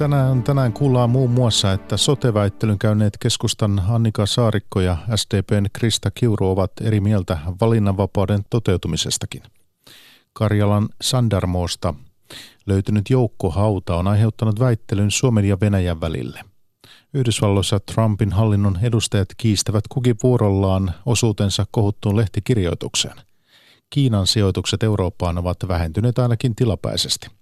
Tänään, tänään kuullaan muun muassa, että soteväittelyn käyneet keskustan Annika Saarikko ja SDPn Krista Kiuru ovat eri mieltä valinnanvapauden toteutumisestakin. Karjalan Sandarmoosta löytynyt joukkohauta on aiheuttanut väittelyn Suomen ja Venäjän välille. Yhdysvalloissa Trumpin hallinnon edustajat kiistävät kukin vuorollaan osuutensa kohuttuun lehtikirjoitukseen. Kiinan sijoitukset Eurooppaan ovat vähentyneet ainakin tilapäisesti –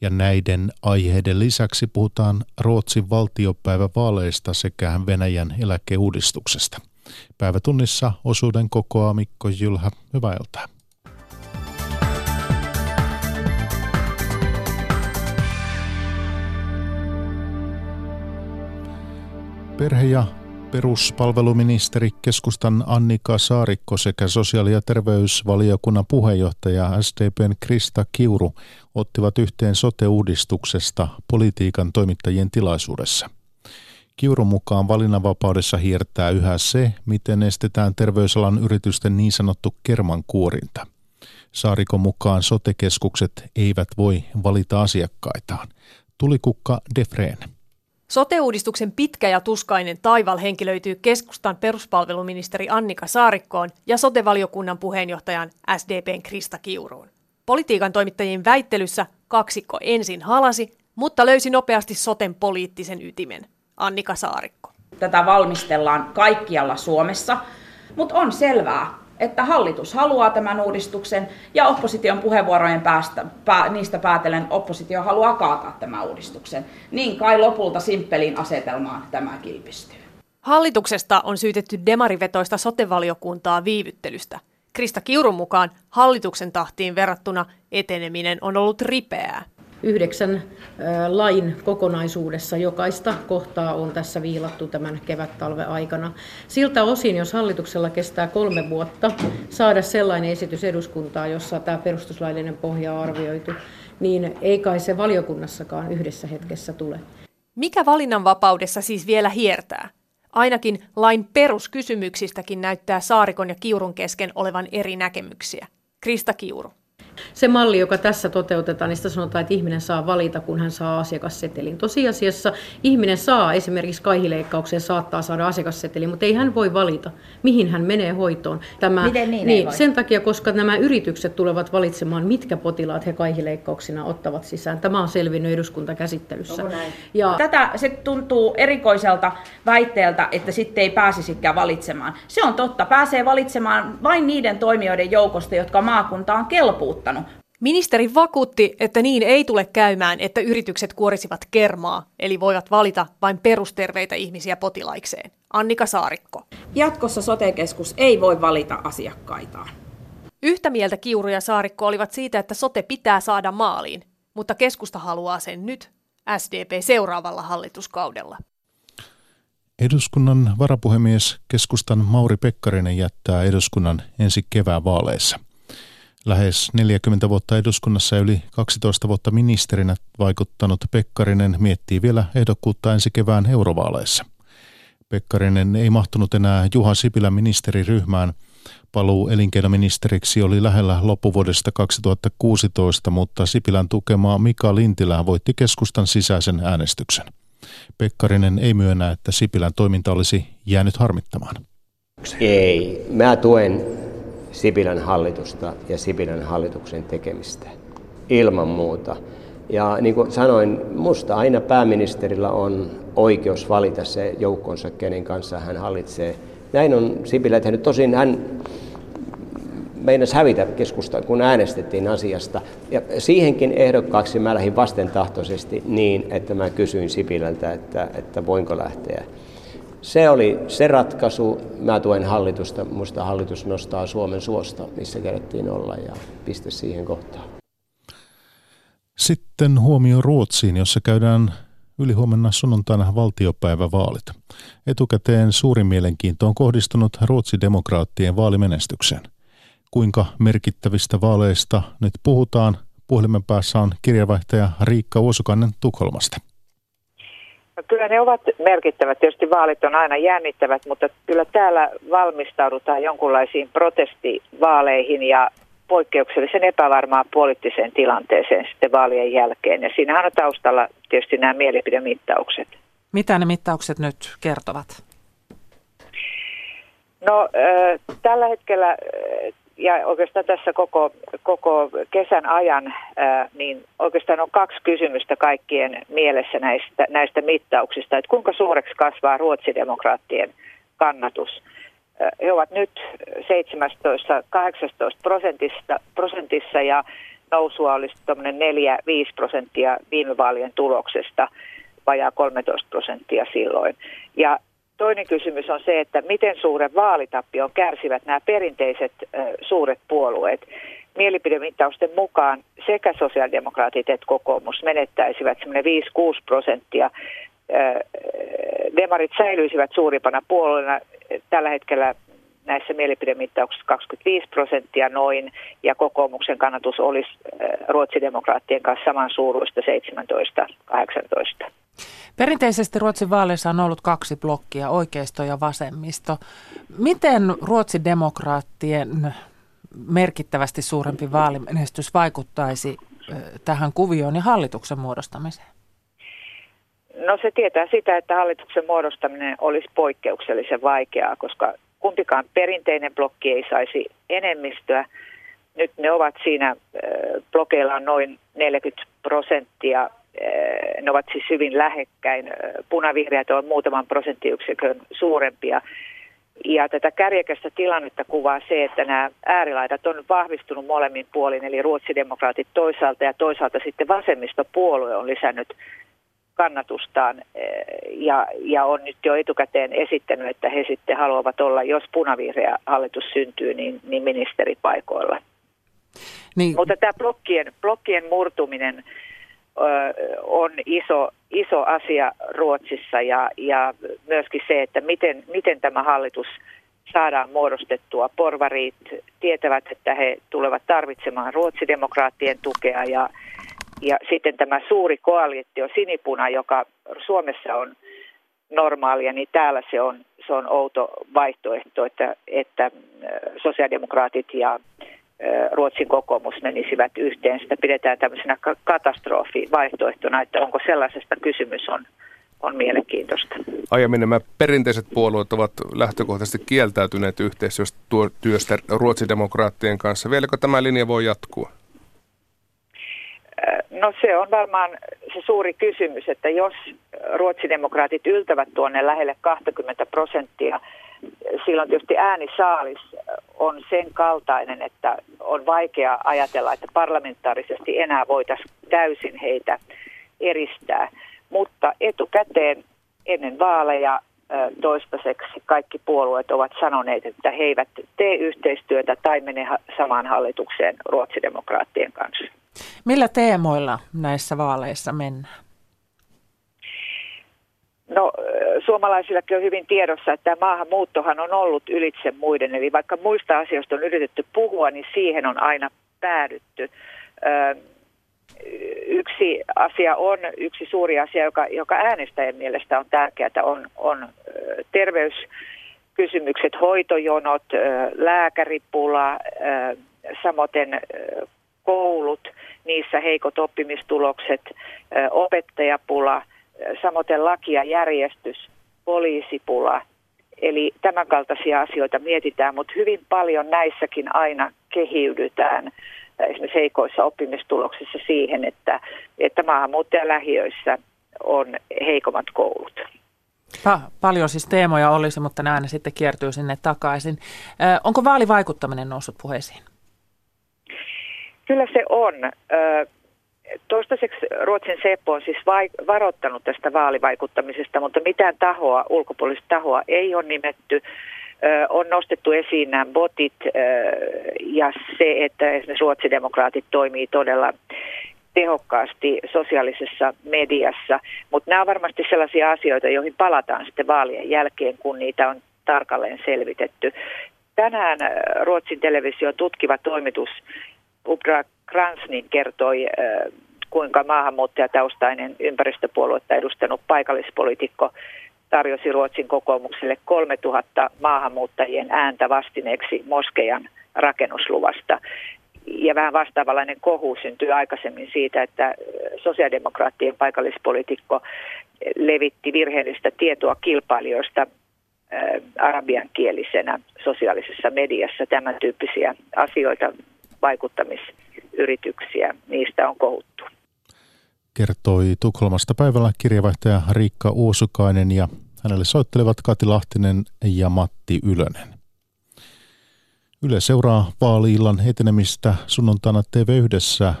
ja näiden aiheiden lisäksi puhutaan Ruotsin valtiopäivävaaleista sekä Venäjän eläkeuudistuksesta. Päivätunnissa osuuden kokoaa Mikko Jylhä. Hyvää iltaa. Perhe- ja peruspalveluministeri keskustan Annika Saarikko sekä sosiaali- ja terveysvaliokunnan puheenjohtaja SDPn Krista Kiuru ottivat yhteen sote-uudistuksesta politiikan toimittajien tilaisuudessa. Kiurun mukaan valinnanvapaudessa hiertää yhä se, miten estetään terveysalan yritysten niin sanottu kermankuorinta. Saarikon mukaan sotekeskukset eivät voi valita asiakkaitaan. Tulikukka Defreen. Sote-uudistuksen pitkä ja tuskainen taival henkilöityy keskustan peruspalveluministeri Annika Saarikkoon ja sotevaliokunnan puheenjohtajan SDPn Krista Kiuruun. Politiikan toimittajien väittelyssä kaksikko ensin halasi, mutta löysi nopeasti soten poliittisen ytimen. Annika Saarikko. Tätä valmistellaan kaikkialla Suomessa, mutta on selvää, että hallitus haluaa tämän uudistuksen ja opposition puheenvuorojen päästä, pää, niistä päätellen oppositio haluaa kaataa tämän uudistuksen. Niin kai lopulta simppelin asetelmaan tämä kilpistyy. Hallituksesta on syytetty demarivetoista sotevaliokuntaa viivyttelystä. Krista Kiurun mukaan hallituksen tahtiin verrattuna eteneminen on ollut ripeää yhdeksän lain kokonaisuudessa jokaista kohtaa on tässä viilattu tämän kevät-talven aikana. Siltä osin, jos hallituksella kestää kolme vuotta saada sellainen esitys eduskuntaan, jossa tämä perustuslaillinen pohja on arvioitu, niin ei kai se valiokunnassakaan yhdessä hetkessä tule. Mikä valinnanvapaudessa siis vielä hiertää? Ainakin lain peruskysymyksistäkin näyttää Saarikon ja Kiurun kesken olevan eri näkemyksiä. Krista Kiuru. Se malli, joka tässä toteutetaan, niin sitä sanotaan, että ihminen saa valita, kun hän saa asiakassetelin. Tosiasiassa ihminen saa esimerkiksi kaihileikkaukseen saattaa saada asiakassetelin, mutta ei hän voi valita, mihin hän menee hoitoon. Tämä, Miten niin, niin Sen takia, koska nämä yritykset tulevat valitsemaan, mitkä potilaat he kaihileikkauksina ottavat sisään. Tämä on selvinnyt eduskuntakäsittelyssä. Ja... Tätä se tuntuu erikoiselta väitteeltä, että sitten ei pääsisikään valitsemaan. Se on totta, pääsee valitsemaan vain niiden toimijoiden joukosta, jotka maakunta on ottanut. Ministeri vakuutti, että niin ei tule käymään, että yritykset kuorisivat kermaa, eli voivat valita vain perusterveitä ihmisiä potilaikseen. Annika Saarikko. Jatkossa sotekeskus ei voi valita asiakkaitaan. Yhtä mieltä Kiuru ja Saarikko olivat siitä, että sote pitää saada maaliin, mutta keskusta haluaa sen nyt, SDP seuraavalla hallituskaudella. Eduskunnan varapuhemies keskustan Mauri Pekkarinen jättää eduskunnan ensi kevään vaaleissa – Lähes 40 vuotta eduskunnassa ja yli 12 vuotta ministerinä vaikuttanut Pekkarinen miettii vielä ehdokkuutta ensi kevään eurovaaleissa. Pekkarinen ei mahtunut enää Juha Sipilän ministeriryhmään. Paluu elinkeinoministeriksi oli lähellä loppuvuodesta 2016, mutta Sipilän tukemaa Mika Lintilä voitti keskustan sisäisen äänestyksen. Pekkarinen ei myönnä, että Sipilän toiminta olisi jäänyt harmittamaan. Ei, mä tuen Sipilän hallitusta ja Sipilän hallituksen tekemistä. Ilman muuta. Ja niin kuin sanoin, musta aina pääministerillä on oikeus valita se joukkonsa, kenen kanssa hän hallitsee. Näin on Sipilä tehnyt. Tosin hän meinasi hävitä keskusta, kun äänestettiin asiasta. Ja siihenkin ehdokkaaksi mä lähdin vastentahtoisesti niin, että mä kysyin Sipilältä, että, että voinko lähteä. Se oli se ratkaisu. Mä tuen hallitusta. Musta hallitus nostaa Suomen suosta, missä kerättiin olla ja piste siihen kohtaan. Sitten huomio Ruotsiin, jossa käydään ylihuomenna sunnuntaina valtiopäivävaalit. Etukäteen suurin mielenkiinto on kohdistunut ruotsidemokraattien vaalimenestykseen. Kuinka merkittävistä vaaleista nyt puhutaan? Puhelimen päässä on kirjavaihtaja Riikka Uosukainen Tukholmasta. No kyllä ne ovat merkittävät. Tietysti vaalit on aina jännittävät, mutta kyllä täällä valmistaudutaan jonkunlaisiin protestivaaleihin ja poikkeuksellisen epävarmaan poliittiseen tilanteeseen sitten vaalien jälkeen. Ja siinähän on taustalla tietysti nämä mielipidemittaukset. Mitä ne mittaukset nyt kertovat? No tällä hetkellä ja oikeastaan tässä koko, koko kesän ajan, niin oikeastaan on kaksi kysymystä kaikkien mielessä näistä, näistä mittauksista, että kuinka suureksi kasvaa ruotsidemokraattien kannatus. He ovat nyt 17-18 prosentissa, prosentissa ja nousua olisi 4-5 prosenttia viime vaalien tuloksesta, vajaa 13 prosenttia silloin. Ja Toinen kysymys on se, että miten suuren vaalitappion kärsivät nämä perinteiset suuret puolueet. Mielipidemittausten mukaan sekä sosiaalidemokraatit että kokoomus menettäisivät semmoinen 5-6 prosenttia. Demarit säilyisivät suurimpana puolueena tällä hetkellä näissä mielipidemittauksissa 25 prosenttia noin, ja kokoomuksen kannatus olisi ruotsidemokraattien kanssa saman suuruista 17-18. Perinteisesti Ruotsin vaaleissa on ollut kaksi blokkia, oikeisto ja vasemmisto. Miten Ruotsin demokraattien merkittävästi suurempi vaalimenestys vaikuttaisi tähän kuvioon ja hallituksen muodostamiseen? No se tietää sitä, että hallituksen muodostaminen olisi poikkeuksellisen vaikeaa, koska kumpikaan perinteinen blokki ei saisi enemmistöä. Nyt ne ovat siinä, blokeilla noin 40 prosenttia ne ovat siis hyvin lähekkäin. Punavihreät on muutaman prosenttiyksikön suurempia. Ja tätä kärjekästä tilannetta kuvaa se, että nämä äärilaidat on vahvistunut molemmin puolin, eli ruotsidemokraatit toisaalta ja toisaalta sitten vasemmistopuolue on lisännyt kannatustaan ja, ja on nyt jo etukäteen esittänyt, että he sitten haluavat olla, jos punavihreä hallitus syntyy, niin, niin ministeripaikoilla. Niin. Mutta tämä blokkien, blokkien murtuminen on iso, iso asia Ruotsissa ja, ja myöskin se, että miten, miten tämä hallitus saadaan muodostettua. Porvarit tietävät, että he tulevat tarvitsemaan ruotsidemokraattien tukea ja, ja sitten tämä suuri koalitio sinipuna, joka Suomessa on normaalia, niin täällä se on, se on outo vaihtoehto, että, että sosiaalidemokraatit ja Ruotsin kokoomus menisivät yhteen. Sitä pidetään tämmöisenä katastrofivaihtoehtona, että onko sellaisesta kysymys on, on mielenkiintoista. Aiemmin nämä perinteiset puolueet ovat lähtökohtaisesti kieltäytyneet yhteistyöstä ruotsidemokraattien kanssa. Vieläkö tämä linja voi jatkua? No se on varmaan se suuri kysymys, että jos ruotsidemokraatit yltävät tuonne lähelle 20 prosenttia, silloin tietysti äänisaalis on sen kaltainen, että on vaikea ajatella, että parlamentaarisesti enää voitaisiin täysin heitä eristää. Mutta etukäteen ennen vaaleja toistaiseksi kaikki puolueet ovat sanoneet, että he eivät tee yhteistyötä tai mene samaan hallitukseen ruotsidemokraattien kanssa. Millä teemoilla näissä vaaleissa mennään? No suomalaisillakin on hyvin tiedossa, että tämä maahanmuuttohan on ollut ylitse muiden. Eli vaikka muista asioista on yritetty puhua, niin siihen on aina päädytty. Yksi asia on, yksi suuri asia, joka, joka äänestäjän mielestä on tärkeää, on, on terveyskysymykset, hoitojonot, lääkäripula, samoin koulut, niissä heikot oppimistulokset, opettajapula – samoin laki ja järjestys, poliisipula. Eli tämänkaltaisia asioita mietitään, mutta hyvin paljon näissäkin aina kehiydytään esimerkiksi heikoissa oppimistuloksissa siihen, että, että maahanmuuttajalähiöissä on heikommat koulut. Pa- paljon siis teemoja olisi, mutta nämä sitten kiertyy sinne takaisin. Ö, onko vaalivaikuttaminen noussut puheisiin? Kyllä se on. Ö, Toistaiseksi Ruotsin Seppo on siis varoittanut tästä vaalivaikuttamisesta, mutta mitään tahoa, ulkopuolista tahoa ei ole nimetty. on nostettu esiin nämä botit ja se, että esimerkiksi ruotsidemokraatit toimii todella tehokkaasti sosiaalisessa mediassa, mutta nämä on varmasti sellaisia asioita, joihin palataan sitten vaalien jälkeen, kun niitä on tarkalleen selvitetty. Tänään Ruotsin television tutkiva toimitus Ubra Kransnin kertoi, kuinka maahanmuuttajataustainen ympäristöpuoluetta edustanut paikallispoliitikko tarjosi Ruotsin kokoomukselle 3000 maahanmuuttajien ääntä vastineeksi Moskejan rakennusluvasta. ja vähän vastaavanlainen kohu syntyi aikaisemmin siitä, että sosiaalidemokraattien paikallispolitiikko levitti virheellistä tietoa kilpailijoista arabiankielisenä sosiaalisessa mediassa. Tämän tyyppisiä asioita, vaikuttamisyrityksiä, niistä on kohuttu. Kertoi Tukholmasta päivällä kirjavaihtaja Riikka Uusukainen ja hänelle soittelevat Kati Lahtinen ja Matti Ylönen. Yle seuraa vaaliillan etenemistä sunnuntaina TV1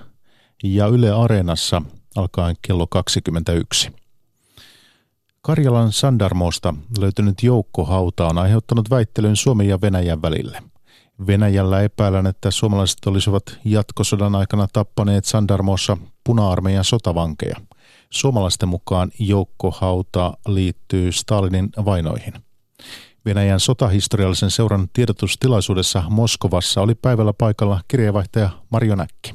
ja Yle Areenassa alkaen kello 21. Karjalan Sandarmosta löytynyt joukkohauta on aiheuttanut väittelyn Suomen ja Venäjän välille. Venäjällä epäillään, että suomalaiset olisivat jatkosodan aikana tappaneet Sandarmossa puna-armeijan sotavankeja. Suomalaisten mukaan joukkohauta liittyy Stalinin vainoihin – Venäjän sotahistoriallisen seuran tiedotustilaisuudessa Moskovassa oli päivällä paikalla kirjeenvaihtaja Marjo Näkki.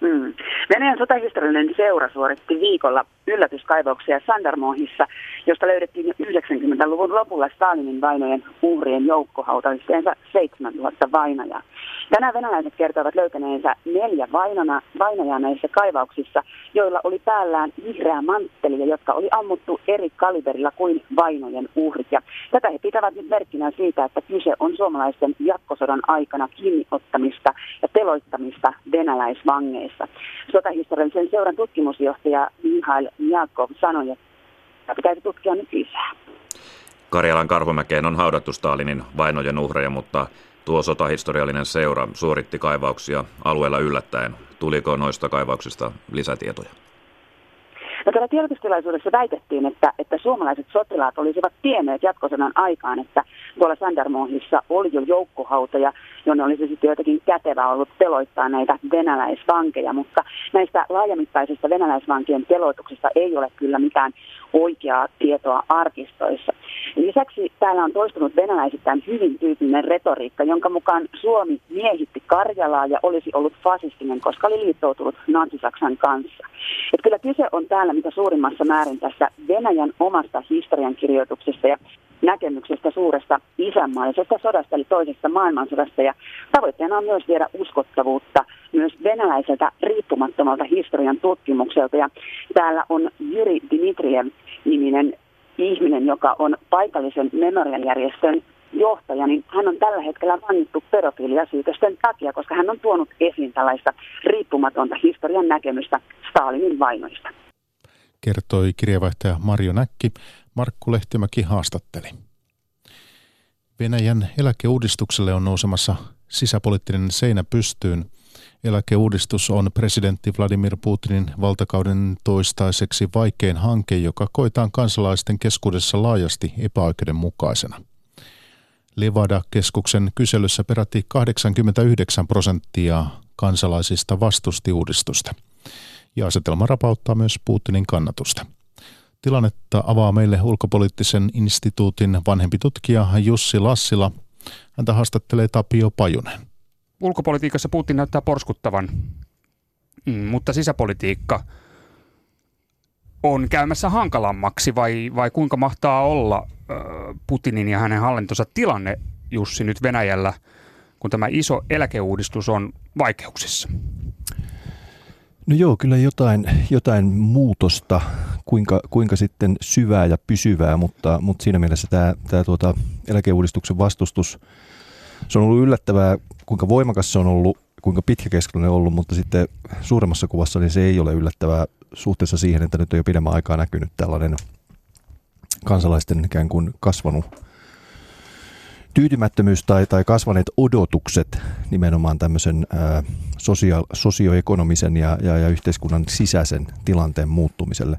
Mm. Venäjän sotahistoriallinen seura suoritti viikolla yllätyskaivauksia Sandarmohissa, josta löydettiin jo 90-luvun lopulla Stalinin vainojen uhrien joukkohauta, yhteensä 7000 vainajaa. Tänään venäläiset kertovat löytäneensä neljä vainona, vainajaa näissä kaivauksissa, joilla oli päällään vihreä mantteli, jotka oli ammuttu eri kaliberilla kuin vainojen uhrit. Ja tätä he pitävät nyt merkkinä siitä, että kyse on suomalaisten jatkosodan aikana kiinniottamista ja teloittamista venäläisvangeissa. Sotahistoriallisen seuran tutkimusjohtaja Mihail Jakov sanoi, että pitäisi tutkia nyt lisää. Karjalan Karhumäkeen on haudattu Stalinin vainojen uhreja, mutta tuo sotahistoriallinen seura suoritti kaivauksia alueella yllättäen. Tuliko noista kaivauksista lisätietoja? No täällä tiedotustilaisuudessa väitettiin, että, että suomalaiset sotilaat olisivat tienneet jatkosodan aikaan, että tuolla Sandarmohissa oli jo joukkohautoja, jonne olisi sitten jotenkin kätevä ollut peloittaa näitä venäläisvankeja, mutta näistä laajamittaisista venäläisvankien peloituksista ei ole kyllä mitään oikeaa tietoa arkistoissa. Lisäksi täällä on toistunut venäläisittäin hyvin tyypillinen retoriikka, jonka mukaan Suomi miehitti Karjalaa ja olisi ollut fasistinen, koska oli liittoutunut Nansi-Saksan kanssa. Et kyllä kyse on täällä mitä suurimmassa määrin tässä Venäjän omasta historiankirjoituksesta ja näkemyksestä suuresta isänmaallisesta sodasta, eli toisesta maailmansodasta. Ja tavoitteena on myös viedä uskottavuutta myös venäläiseltä riippumattomalta historian tutkimukselta. Ja täällä on Jyri Dmitriev-niminen ihminen, joka on paikallisen memorialjärjestön johtaja, niin hän on tällä hetkellä vangittu pedofiiliasyytösten takia, koska hän on tuonut esiin tällaista riippumatonta historian näkemystä Stalinin vainoista. Kertoi kirjavaihtaja Marjo Näkki. Markku Lehtimäki haastatteli. Venäjän eläkeuudistukselle on nousemassa sisäpoliittinen seinä pystyyn. Eläkeuudistus on presidentti Vladimir Putinin valtakauden toistaiseksi vaikein hanke, joka koetaan kansalaisten keskuudessa laajasti epäoikeudenmukaisena. Levada-keskuksen kyselyssä peräti 89 prosenttia kansalaisista vastusti uudistusta. Ja asetelma rapauttaa myös Putinin kannatusta. Tilannetta avaa meille ulkopoliittisen instituutin vanhempi tutkija Jussi Lassila. Häntä haastattelee Tapio Pajunen. Ulkopolitiikassa Putin näyttää porskuttavan, mm, mutta sisäpolitiikka on käymässä hankalammaksi vai, vai kuinka mahtaa olla Putinin ja hänen hallintonsa tilanne Jussi nyt Venäjällä, kun tämä iso eläkeuudistus on vaikeuksissa? No joo, kyllä jotain, jotain muutosta, kuinka, kuinka sitten syvää ja pysyvää, mutta, mutta siinä mielessä tämä, tämä tuota, eläkeuudistuksen vastustus, se on ollut yllättävää, kuinka voimakas se on ollut, kuinka pitkäkestoinen ollut, mutta sitten suuremmassa kuvassa niin se ei ole yllättävää suhteessa siihen, että nyt on jo pidemmän aikaa näkynyt tällainen kansalaisten ikään kuin kasvanut tyytymättömyys tai, tai kasvaneet odotukset nimenomaan tämmöisen ää, sosio, sosioekonomisen ja, ja, ja yhteiskunnan sisäisen tilanteen muuttumiselle.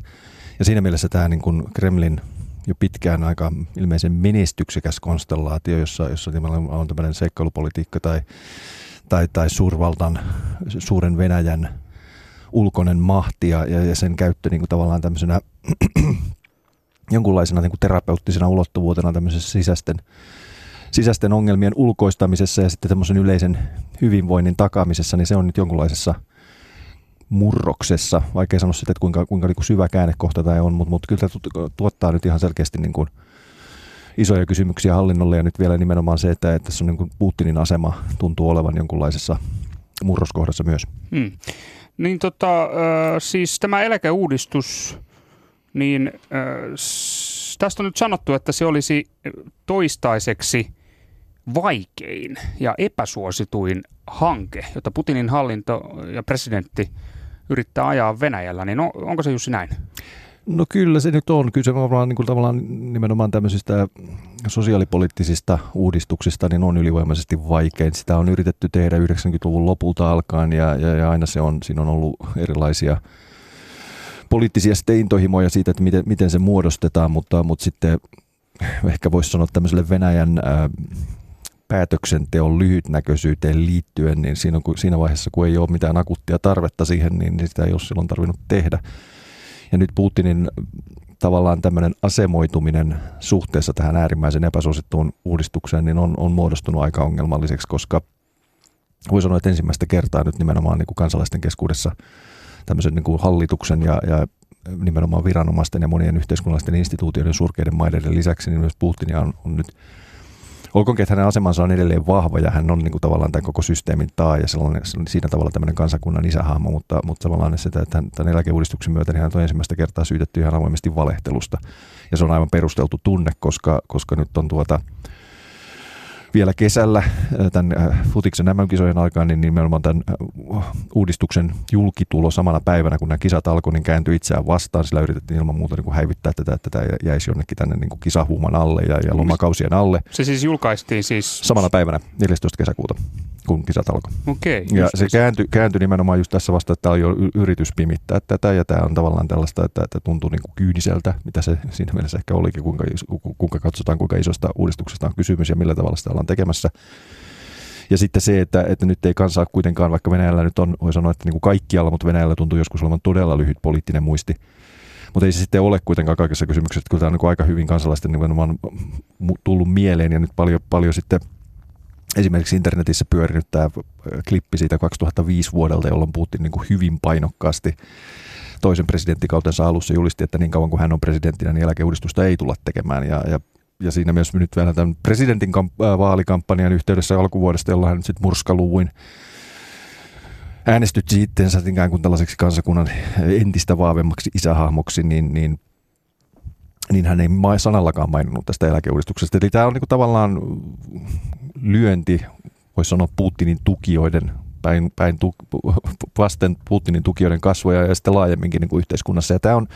Ja siinä mielessä tämä niin kuin Kremlin jo pitkään aika ilmeisen menestyksekäs konstellaatio, jossa, jossa on tämmöinen seikkailupolitiikka tai, tai, tai suurvaltan, suuren Venäjän ulkoinen mahti ja, ja sen käyttö niin kuin tavallaan tämmöisenä jonkunlaisena niin kuin terapeuttisena ulottuvuutena tämmöisessä sisäisten sisäisten ongelmien ulkoistamisessa ja sitten tämmöisen yleisen hyvinvoinnin takaamisessa, niin se on nyt jonkunlaisessa murroksessa. Vaikea sanoa sitä, että kuinka, kuinka niin kuin syvä käännekohta tämä on, mutta, mutta kyllä tämä tuottaa nyt ihan selkeästi niin kuin isoja kysymyksiä hallinnolle ja nyt vielä nimenomaan se, että, että tässä on niin kuin Putinin asema tuntuu olevan jonkunlaisessa murroskohdassa myös. Hmm. Niin tota, siis tämä eläkeuudistus, niin tästä on nyt sanottu, että se olisi toistaiseksi vaikein ja epäsuosituin hanke, jota Putinin hallinto ja presidentti yrittää ajaa Venäjällä, niin onko se Jussi näin? No kyllä se nyt on. Kyllä se varmaan niin tavallaan nimenomaan tämmöisistä sosiaalipoliittisista uudistuksista niin on ylivoimaisesti vaikein. Sitä on yritetty tehdä 90-luvun lopulta alkaen ja, ja, ja aina se on, siinä on ollut erilaisia poliittisia steintohimoja siitä, että miten, miten se muodostetaan, mutta, mutta sitten ehkä voisi sanoa tämmöiselle Venäjän ää, päätöksenteon lyhytnäköisyyteen liittyen, niin siinä, on, siinä vaiheessa, kun ei ole mitään akuuttia tarvetta siihen, niin, niin sitä ei ole silloin tarvinnut tehdä. Ja nyt Putinin tavallaan tämmöinen asemoituminen suhteessa tähän äärimmäisen epäsuosittuun uudistukseen niin on, on muodostunut aika ongelmalliseksi, koska voi sanoa, että ensimmäistä kertaa nyt nimenomaan niin kuin kansalaisten keskuudessa tämmöisen niin kuin hallituksen ja, ja nimenomaan viranomaisten ja monien yhteiskunnallisten instituutioiden surkeiden maiden lisäksi, niin myös Putin on, on nyt olkoonkin, että hänen asemansa on edelleen vahva ja hän on niin kuin tavallaan tämän koko systeemin taa ja sellainen, siinä tavalla tämmöinen kansakunnan isähahmo, mutta, mutta tavallaan sitä, että tämän eläkeuudistuksen myötä niin hän on ensimmäistä kertaa syytetty ihan avoimesti valehtelusta. Ja se on aivan perusteltu tunne, koska, koska nyt on tuota, vielä kesällä äh, tämän äh, Futiksen MM-kisojen aikaan, niin nimenomaan tämän äh, uudistuksen julkitulo samana päivänä, kun nämä kisat alkoi, niin kääntyi itseään vastaan. Sillä yritettiin ilman muuta niin kuin häivittää tätä, että tämä jäisi jonnekin tänne niin kuin kisahuuman alle ja, ja lomakausien alle. Se siis julkaistiin siis... Samana päivänä, 14. kesäkuuta, kun kisat alkoi. Okei. Ja se kääntyi, kääntyi nimenomaan just tässä vasta, että tämä on jo yritys pimittää tätä, ja tämä on tavallaan tällaista, että, että tuntuu niin kuin kyyniseltä, mitä se siinä mielessä ehkä olikin, kuinka, kuinka katsotaan, kuinka isosta uudistuksesta on kysymys ja millä tavalla sitä ollaan tekemässä. Ja sitten se, että, että nyt ei kansaa kuitenkaan, vaikka Venäjällä nyt on, voi sanoa, että niin kuin kaikkialla, mutta Venäjällä tuntuu joskus olevan todella lyhyt poliittinen muisti. Mutta ei se sitten ole kuitenkaan kaikessa kysymyksessä. Kyllä tämä on niin aika hyvin kansalaisten nimenomaan tullut mieleen ja nyt paljon, paljon sitten esimerkiksi internetissä pyörinyt tämä klippi siitä 2005 vuodelta, jolloin puhuttiin niin kuin hyvin painokkaasti toisen presidenttikautensa alussa julisti, että niin kauan kuin hän on presidenttinä, niin eläkeuudistusta ei tulla tekemään. Ja, ja ja siinä myös nyt vielä tämän presidentin kamp- äh, vaalikampanjan yhteydessä alkuvuodesta, jolla hän sitten murskaluvuin äänestytti itseensä ikään kuin tällaiseksi kansakunnan entistä vahvemmaksi isähahmoksi, niin, niin, niin hän ei sanallakaan maininnut tästä eläkeuudistuksesta. Eli tämä on niin tavallaan lyönti, voisi sanoa Putinin tukijoiden päin, päin tu, vasten Putinin tukijoiden kasvoja ja sitten laajemminkin niin kuin yhteiskunnassa. Ja tämä on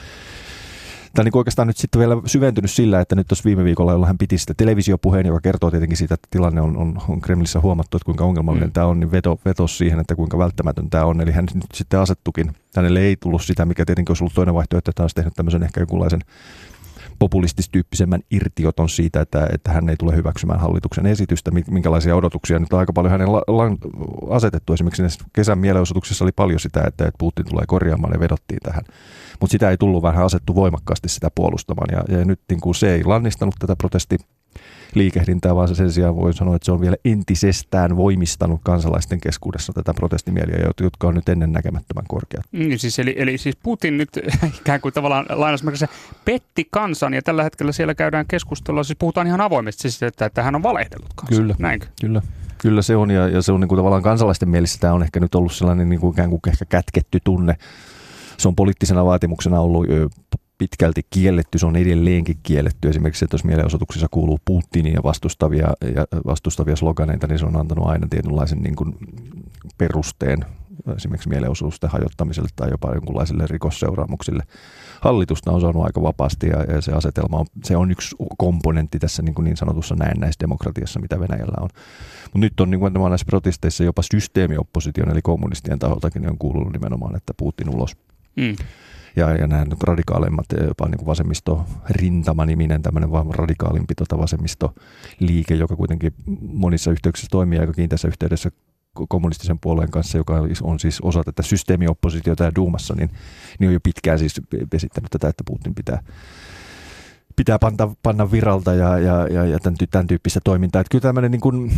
Tämä on niin oikeastaan nyt sitten vielä syventynyt sillä, että nyt tuossa viime viikolla, jolla hän piti sitä televisiopuheen, joka kertoo tietenkin siitä, että tilanne on, on, on Kremlissä huomattu, että kuinka ongelmallinen mm. tämä on, niin veto, vetos siihen, että kuinka välttämätön tämä on. Eli hän nyt sitten asettukin. Hänelle ei tullut sitä, mikä tietenkin olisi ollut toinen vaihtoehto, että hän olisi tehnyt tämmöisen ehkä jonkunlaisen populististyyppisemmän irtioton siitä, että, että hän ei tule hyväksymään hallituksen esitystä, minkälaisia odotuksia nyt on aika paljon hänen asetettu. Esimerkiksi kesän mielenosoituksessa oli paljon sitä, että, että Putin tulee korjaamaan ja vedottiin tähän mutta sitä ei tullut vähän asettu voimakkaasti sitä puolustamaan. Ja, ja nyt niin kuin se ei lannistanut tätä protesti liikehdintää, vaan se sen sijaan voi sanoa, että se on vielä entisestään voimistanut kansalaisten keskuudessa tätä protestimieliä, jotka on nyt ennen näkemättömän korkeat. Niin siis, eli, eli siis Putin nyt ikään kuin tavallaan lainausmerkissä petti kansan ja tällä hetkellä siellä käydään keskustelua, siis puhutaan ihan avoimesti siis, että, että hän on valehdellut kansan. Kyllä, Näinkö? kyllä. Kyllä se on ja, ja se on niin kuin tavallaan kansalaisten mielissä tämä on ehkä nyt ollut sellainen niin kuin ikään kuin ehkä kätketty tunne se on poliittisena vaatimuksena ollut pitkälti kielletty, se on edelleenkin kielletty. Esimerkiksi, että jos mielenosoituksissa kuuluu Putinia vastustavia, ja vastustavia sloganeita, niin se on antanut aina tietynlaisen niin kuin perusteen esimerkiksi mielenosoitusten hajottamiselle tai jopa jonkunlaiselle rikosseuraamuksille. Hallitusta on saanut aika vapaasti ja, ja se asetelma on, se on yksi komponentti tässä niin, kuin niin sanotussa näennäisdemokratiassa, mitä Venäjällä on. Mutta nyt on niin kuin näissä protesteissa jopa systeemiopposition eli kommunistien taholtakin on kuulunut nimenomaan, että Putin ulos. Mm. Ja, ja nämä radikaalimmat, jopa niin kuin vasemmisto rintama-niminen tämmöinen vaan radikaalimpi tota vasemmistoliike, joka kuitenkin monissa yhteyksissä toimii aika kiinteässä yhteydessä kommunistisen puolueen kanssa, joka on siis osa tätä systeemioppositiota ja Duumassa, niin, niin on jo pitkään siis vesittänyt tätä, että Putin pitää pitää panna, panna viralta ja, ja, ja, ja tämän, tämän tyyppistä toimintaa. Että kyllä tämmöinen niin kuin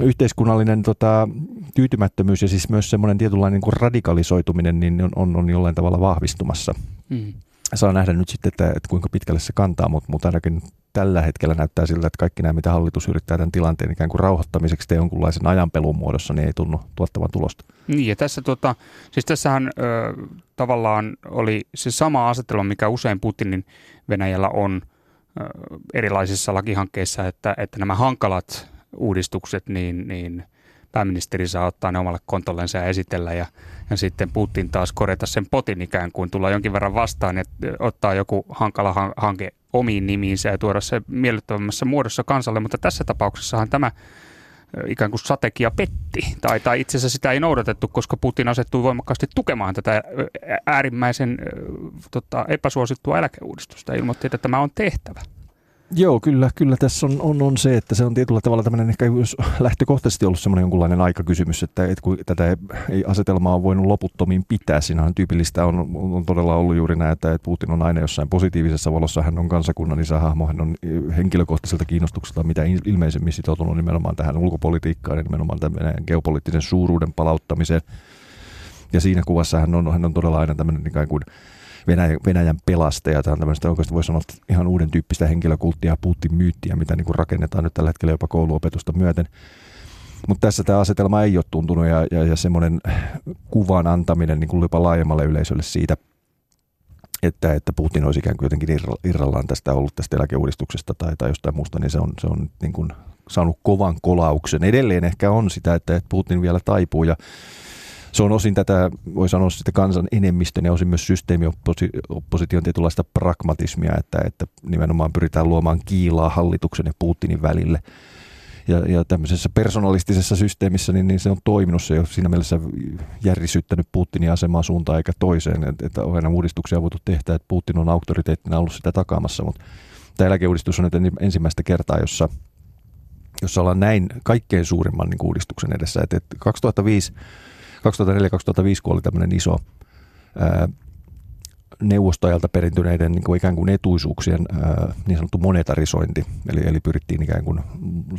yhteiskunnallinen tota, tyytymättömyys ja siis myös semmoinen tietynlainen niin kuin radikalisoituminen niin on, on, on jollain tavalla vahvistumassa. Mm. saa nähdä nyt sitten, että, että kuinka pitkälle se kantaa, mutta, mutta ainakin tällä hetkellä näyttää siltä, että kaikki nämä, mitä hallitus yrittää tämän tilanteen ikään kuin rauhoittamiseksi tai jonkunlaisen ajanpelun muodossa, niin ei tunnu tuottavan tulosta. Niin ja tässä tota, siis tässähän ö, tavallaan oli se sama asetelma, mikä usein Putinin Venäjällä on ö, erilaisissa lakihankkeissa, että, että nämä hankalat uudistukset, niin, niin pääministeri saa ottaa ne omalle kontollensa ja esitellä ja, ja sitten Putin taas korjata sen potin ikään kuin tulla jonkin verran vastaan ja ottaa joku hankala hanke omiin nimiinsä ja tuoda se miellyttävämmässä muodossa kansalle, mutta tässä tapauksessahan tämä ikään kuin strategia petti, tai, tai itse asiassa sitä ei noudatettu, koska Putin asettui voimakkaasti tukemaan tätä äärimmäisen tota, epäsuosittua eläkeuudistusta ja ilmoitti, että tämä on tehtävä. Joo, kyllä, kyllä tässä on, on, on se, että se on tietyllä tavalla tämmöinen ehkä lähtökohtaisesti ollut semmoinen jonkunlainen aikakysymys, että, että kun tätä ei asetelmaa on voinut loputtomiin pitää, siinähän tyypillistä on, on todella ollut juuri näin, että Putin on aina jossain positiivisessa valossa, hän on kansakunnan isähahmo, hän on henkilökohtaiselta kiinnostukselta mitä ilmeisemmin sitoutunut nimenomaan tähän ulkopolitiikkaan ja nimenomaan tämän geopoliittisen suuruuden palauttamiseen. Ja siinä kuvassa hän on, hän on todella aina tämmöinen ikään kuin Venäjän, Venäjän pelastaja. Tämä on tämmöistä oikeasti voi sanoa ihan uuden tyyppistä henkilökulttia ja Putin-myyttiä, mitä niin kuin rakennetaan nyt tällä hetkellä jopa kouluopetusta myöten. Mutta tässä tämä asetelma ei ole tuntunut ja, ja, ja semmoinen kuvan antaminen niin kuin jopa laajemmalle yleisölle siitä, että, että Putin olisi ikään kuin jotenkin irrallaan tästä ollut tästä eläkeuudistuksesta tai, tai jostain muusta, niin se on, se on niin kuin saanut kovan kolauksen. Edelleen ehkä on sitä, että Putin vielä taipuu ja se on osin tätä, voi sanoa sitten kansan enemmistön ja osin myös systeemiopposition tietynlaista pragmatismia, että, että nimenomaan pyritään luomaan kiilaa hallituksen ja Putinin välille. Ja, ja tämmöisessä personalistisessa systeemissä niin, niin se on toiminut, se ei ole siinä mielessä järjisyttänyt Putinin asemaa suuntaan eikä toiseen, että, että on aina uudistuksia voitu tehdä, että Putin on auktoriteettina ollut sitä takaamassa, mutta tämä eläkeuudistus on nyt ensimmäistä kertaa, jossa, jossa ollaan näin kaikkein suurimman niin uudistuksen edessä. että 2005 2004-2005, kun oli tämmöinen iso ää, neuvostoajalta perintyneiden niin kuin ikään kuin etuisuuksien ää, niin sanottu monetarisointi, eli, eli pyrittiin ikään kuin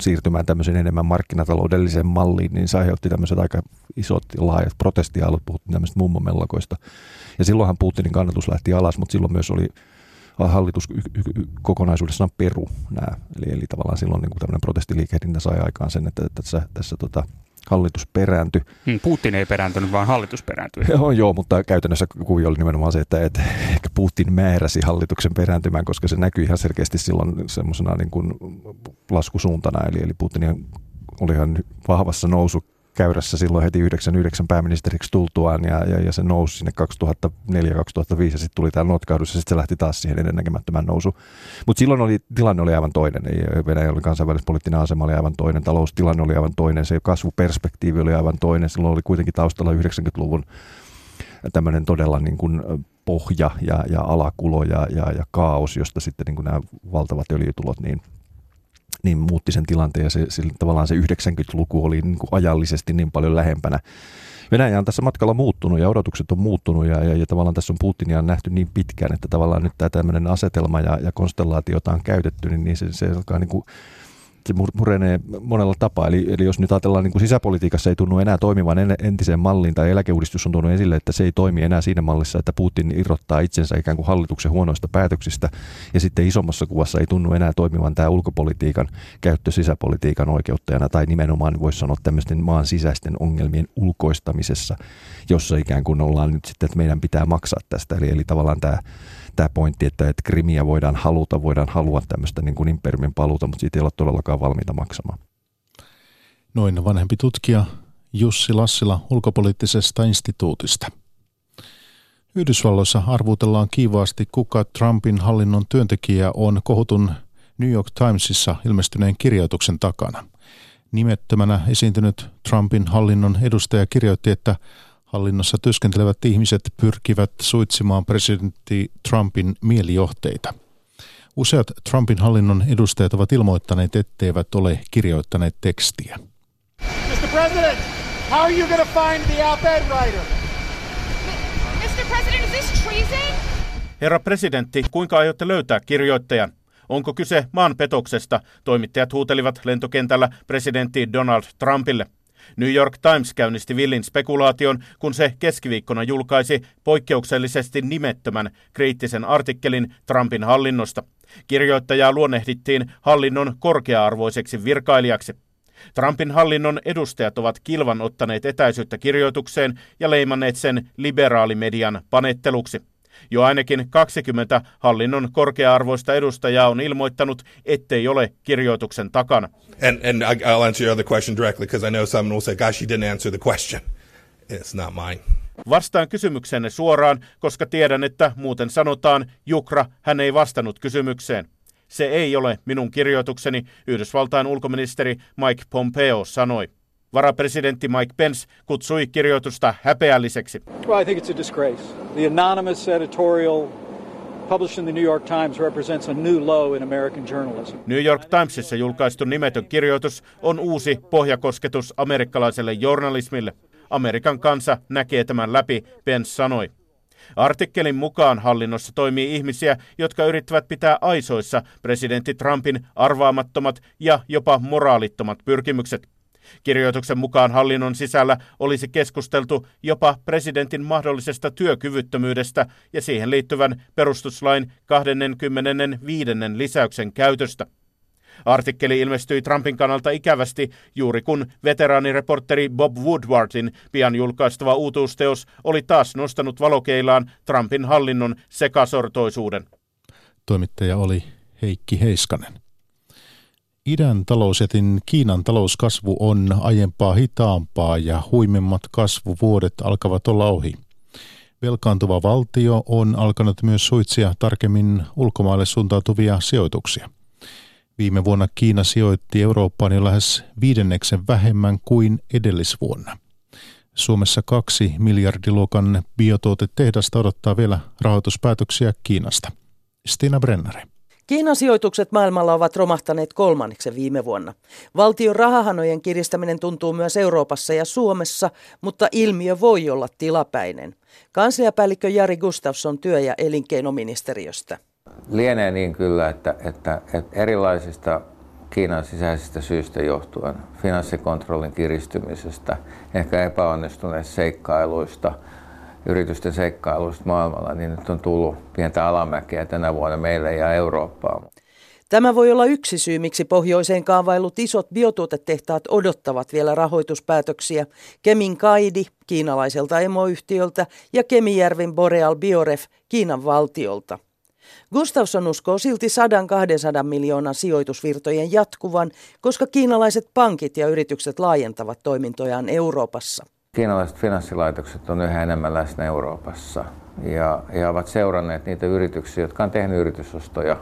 siirtymään tämmöiseen enemmän markkinataloudelliseen malliin, niin se aiheutti tämmöiset aika isot ja laajat protestiaalot, puhuttiin tämmöistä mummomellakoista. Ja silloinhan Putinin kannatus lähti alas, mutta silloin myös oli hallitus kokonaisuudessaan peru nämä. Eli, eli tavallaan silloin niin kuin tämmöinen protestiliikehdintä sai aikaan sen, että tässä, tässä tota, hallitus perääntyi. Hmm, Putin ei perääntynyt, vaan hallitus perääntyi. Joo, joo, mutta käytännössä kuvio oli nimenomaan se, että, että ehkä Putin määräsi hallituksen perääntymään, koska se näkyi ihan selkeästi silloin semmoisena niin kuin laskusuuntana. Eli, eli Putin oli ihan vahvassa nousu käyrässä silloin heti 99 pääministeriksi tultuaan ja, ja, ja se nousi sinne 2004-2005 ja sitten tuli tämä notkahdus ja sitten se lähti taas siihen ennennäkemättömään nousu. Mutta silloin oli, tilanne oli aivan toinen. Venäjän kansainvälispoliittinen asema oli aivan toinen, taloustilanne oli aivan toinen, se kasvuperspektiivi oli aivan toinen. Silloin oli kuitenkin taustalla 90-luvun tämmöinen todella niin kuin pohja ja, ja alakulo ja, ja, ja kaos, josta sitten niin kuin nämä valtavat öljytulot niin niin muutti sen tilanteen ja se, se, tavallaan se 90-luku oli niin kuin ajallisesti niin paljon lähempänä. Venäjä on tässä matkalla muuttunut ja odotukset on muuttunut ja, ja, ja tavallaan tässä on Putinia nähty niin pitkään, että tavallaan nyt tämä tämmöinen asetelma ja, ja konstellaatio, jota on käytetty, niin, niin se, se alkaa niin kuin se murenee monella tapaa. Eli, eli jos nyt ajatellaan niin kuin sisäpolitiikassa ei tunnu enää toimivan entiseen malliin tai eläkeuudistus on tuonut esille, että se ei toimi enää siinä mallissa, että Putin irrottaa itsensä ikään kuin hallituksen huonoista päätöksistä ja sitten isommassa kuvassa ei tunnu enää toimivan tämä ulkopolitiikan käyttö sisäpolitiikan oikeuttajana tai nimenomaan voisi sanoa tämmöisten maan sisäisten ongelmien ulkoistamisessa, jossa ikään kuin ollaan nyt sitten, että meidän pitää maksaa tästä. Eli, eli tavallaan tämä tämä pointti, että, että krimiä voidaan haluta, voidaan halua tämmöistä niin kuin imperiumin paluuta, mutta siitä ei ole todellakaan valmiita maksamaan. Noin vanhempi tutkija Jussi Lassila ulkopoliittisesta instituutista. Yhdysvalloissa arvutellaan kiivaasti, kuka Trumpin hallinnon työntekijä on kohutun New York Timesissa ilmestyneen kirjoituksen takana. Nimettömänä esiintynyt Trumpin hallinnon edustaja kirjoitti, että Hallinnossa työskentelevät ihmiset pyrkivät suitsimaan presidentti Trumpin mielijohteita. Useat Trumpin hallinnon edustajat ovat ilmoittaneet, etteivät ole kirjoittaneet tekstiä. Mr. President, how are you going to find the op-ed writer? Mr. President, is this treason? Herra presidentti, kuinka aiotte löytää kirjoittajan? Onko kyse maanpetoksesta? Toimittajat huutelivat lentokentällä presidentti Donald Trumpille. New York Times käynnisti villin spekulaation, kun se keskiviikkona julkaisi poikkeuksellisesti nimettömän kriittisen artikkelin Trumpin hallinnosta. Kirjoittajaa luonnehdittiin hallinnon korkea-arvoiseksi virkailijaksi. Trumpin hallinnon edustajat ovat kilvan ottaneet etäisyyttä kirjoitukseen ja leimanneet sen liberaalimedian panetteluksi. Jo ainakin 20 hallinnon korkea-arvoista edustajaa on ilmoittanut, ettei ole kirjoituksen takana. And, and I'll answer your other question directly because I know someone will say, gosh, he didn't answer the question. It's not mine. Vastaan kysymyksenne suoraan, koska tiedän, että muuten sanotaan, Jukra, hän ei vastannut kysymykseen. Se ei ole minun kirjoitukseni, Yhdysvaltain ulkoministeri Mike Pompeo sanoi. Varapresidentti Mike Pence kutsui kirjoitusta häpeälliseksi. Well, I think it's a disgrace. The anonymous editorial published in the New York Times represents a new low in American journalism. New York Timesissa julkaistu nimetön kirjoitus on uusi pohjakosketus amerikkalaiselle journalismille. Amerikan kansa näkee tämän läpi, Pence sanoi. Artikkelin mukaan hallinnossa toimii ihmisiä, jotka yrittävät pitää aisoissa presidentti Trumpin arvaamattomat ja jopa moraalittomat pyrkimykset. Kirjoituksen mukaan hallinnon sisällä olisi keskusteltu jopa presidentin mahdollisesta työkyvyttömyydestä ja siihen liittyvän perustuslain 25. lisäyksen käytöstä. Artikkeli ilmestyi Trumpin kannalta ikävästi juuri kun veteraanireporteri Bob Woodwardin pian julkaistava uutuusteos oli taas nostanut valokeilaan Trumpin hallinnon sekasortoisuuden. Toimittaja oli Heikki Heiskanen. Idän talousjätin Kiinan talouskasvu on aiempaa hitaampaa ja huimemmat kasvuvuodet alkavat olla ohi. Velkaantuva valtio on alkanut myös suitsia tarkemmin ulkomaille suuntautuvia sijoituksia. Viime vuonna Kiina sijoitti Eurooppaan jo lähes viidenneksen vähemmän kuin edellisvuonna. Suomessa kaksi miljardiluokan biotuotetehdasta odottaa vielä rahoituspäätöksiä Kiinasta. Stina Brennare. Kiinan sijoitukset maailmalla ovat romahtaneet kolmanneksen viime vuonna. Valtion rahahanojen kiristäminen tuntuu myös Euroopassa ja Suomessa, mutta ilmiö voi olla tilapäinen. Kansliapäällikkö Jari Gustafsson työ- ja elinkeinoministeriöstä. Lienee niin kyllä, että, että, että erilaisista Kiinan sisäisistä syistä johtuen, finanssikontrollin kiristymisestä, ehkä epäonnistuneista seikkailuista – yritysten seikkailuista maailmalla, niin nyt on tullut pientä alamäkeä tänä vuonna meille ja Eurooppaan. Tämä voi olla yksi syy, miksi pohjoiseen kaavailut isot biotuotetehtaat odottavat vielä rahoituspäätöksiä. Kemin Kaidi kiinalaiselta emoyhtiöltä ja Kemijärven Boreal Bioref Kiinan valtiolta. Gustafsson uskoo silti 100-200 miljoonan sijoitusvirtojen jatkuvan, koska kiinalaiset pankit ja yritykset laajentavat toimintojaan Euroopassa. Kiinalaiset finanssilaitokset on yhä enemmän läsnä Euroopassa ja, ja ovat seuranneet niitä yrityksiä, jotka on tehnyt yritysostoja.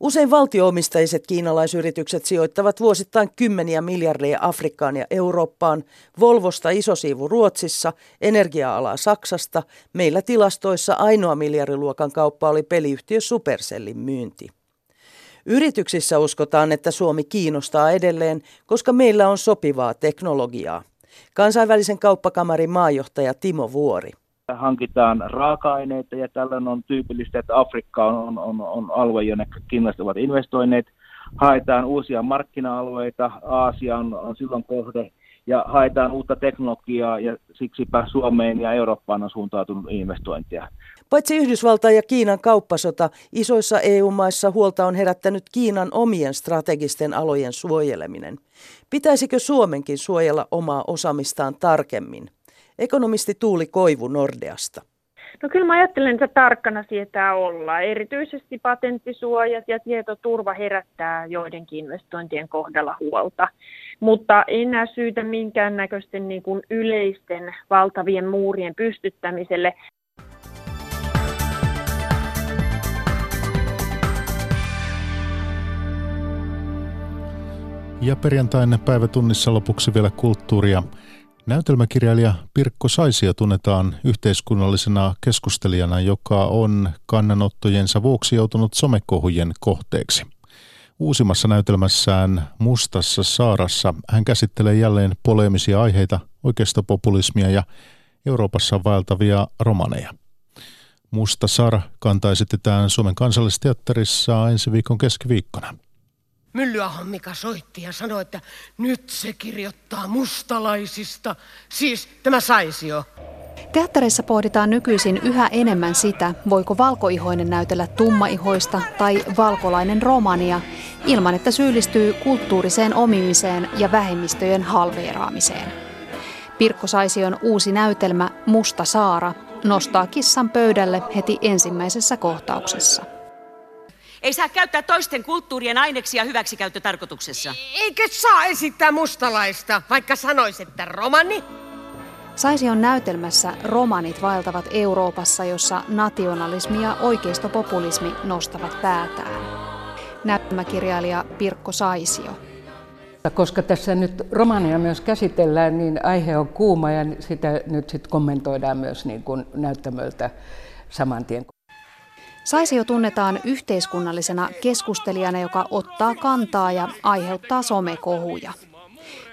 Usein valtioomisteiset kiinalaisyritykset sijoittavat vuosittain kymmeniä miljardeja Afrikkaan ja Eurooppaan, Volvosta isosiivu Ruotsissa, energia-alaa Saksasta. Meillä tilastoissa ainoa miljardiluokan kauppa oli peliyhtiö Supercellin myynti. Yrityksissä uskotaan, että Suomi kiinnostaa edelleen, koska meillä on sopivaa teknologiaa. Kansainvälisen kauppakamarin maajohtaja Timo Vuori. Hankitaan raaka-aineita ja tällöin on tyypillistä, että Afrikka on, on, on alue, jonne kiinalaiset ovat investoineet. Haetaan uusia markkina-alueita, Aasia on, on silloin kohde ja haetaan uutta teknologiaa ja siksipä Suomeen ja Eurooppaan on suuntautunut investointia. Paitsi Yhdysvaltain ja Kiinan kauppasota, isoissa EU-maissa huolta on herättänyt Kiinan omien strategisten alojen suojeleminen. Pitäisikö Suomenkin suojella omaa osaamistaan tarkemmin? Ekonomisti Tuuli Koivu Nordeasta. No kyllä mä ajattelen, että tarkkana sietää olla. Erityisesti patenttisuojat ja tietoturva herättää joidenkin investointien kohdalla huolta. Mutta en näe syytä minkäännäköisten niin kuin yleisten valtavien muurien pystyttämiselle. Ja perjantain päivätunnissa lopuksi vielä kulttuuria. Näytelmäkirjailija Pirkko Saisia tunnetaan yhteiskunnallisena keskustelijana, joka on kannanottojensa vuoksi joutunut somekohujen kohteeksi. Uusimmassa näytelmässään Mustassa saarassa hän käsittelee jälleen poleemisia aiheita, oikeistopopulismia ja Euroopassa vaeltavia romaneja. Musta Saara kantaa esitetään Suomen kansallisteatterissa ensi viikon keskiviikkona. Myllyahon Mika soitti ja sanoi, että nyt se kirjoittaa mustalaisista. Siis tämä saisi jo. Teatterissa pohditaan nykyisin yhä enemmän sitä, voiko valkoihoinen näytellä tummaihoista tai valkolainen romania, ilman että syyllistyy kulttuuriseen omimiseen ja vähemmistöjen halveeraamiseen. Pirkko Saision uusi näytelmä Musta Saara nostaa kissan pöydälle heti ensimmäisessä kohtauksessa. Ei saa käyttää toisten kulttuurien aineksia hyväksikäyttötarkoituksessa. Eikö saa esittää mustalaista, vaikka sanois, että romani? Saision näytelmässä romanit vaeltavat Euroopassa, jossa nationalismi ja oikeistopopulismi nostavat päätään. Näytelmäkirjailija Pirkko Saisio. Koska tässä nyt romania myös käsitellään, niin aihe on kuuma ja sitä nyt sitten kommentoidaan myös niin kuin näyttämöltä saman tien. Saisio tunnetaan yhteiskunnallisena keskustelijana, joka ottaa kantaa ja aiheuttaa somekohuja.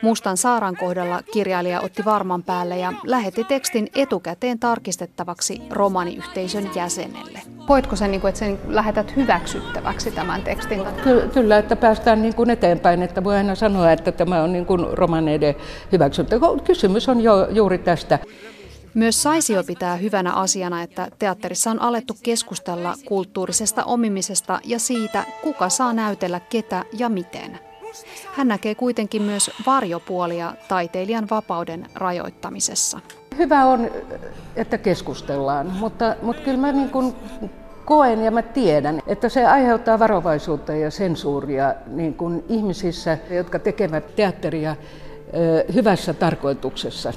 Mustan Saaran kohdalla kirjailija otti varman päälle ja lähetti tekstin etukäteen tarkistettavaksi romaniyhteisön jäsenelle. Koitko sen, niin että sen lähetät hyväksyttäväksi tämän tekstin? Ky- kyllä, että päästään niin kuin eteenpäin, että voi aina sanoa, että tämä on niin kuin romaneiden hyväksyttä. Kysymys on jo juuri tästä. Myös Saisio pitää hyvänä asiana, että teatterissa on alettu keskustella kulttuurisesta omimisesta ja siitä, kuka saa näytellä ketä ja miten. Hän näkee kuitenkin myös varjopuolia taiteilijan vapauden rajoittamisessa. Hyvä on, että keskustellaan, mutta, mutta kyllä mä niin kuin koen ja mä tiedän, että se aiheuttaa varovaisuutta ja sensuuria niin kuin ihmisissä, jotka tekevät teatteria hyvässä tarkoituksessa.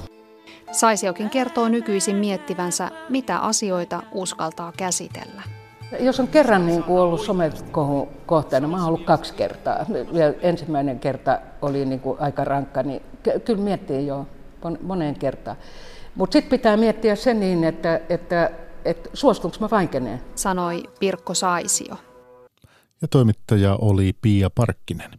Saisiokin kertoo nykyisin miettivänsä, mitä asioita uskaltaa käsitellä. Jos on kerran niin kuin ollut somekohun kohteena, mä oon ollut kaksi kertaa, ja ensimmäinen kerta oli niin kuin aika rankka, niin kyllä miettii jo moneen kertaan. Mutta sitten pitää miettiä se niin, että, että, että suostunko mä vaikeneen. Sanoi Pirkko Saisio. Ja toimittaja oli Pia Parkkinen.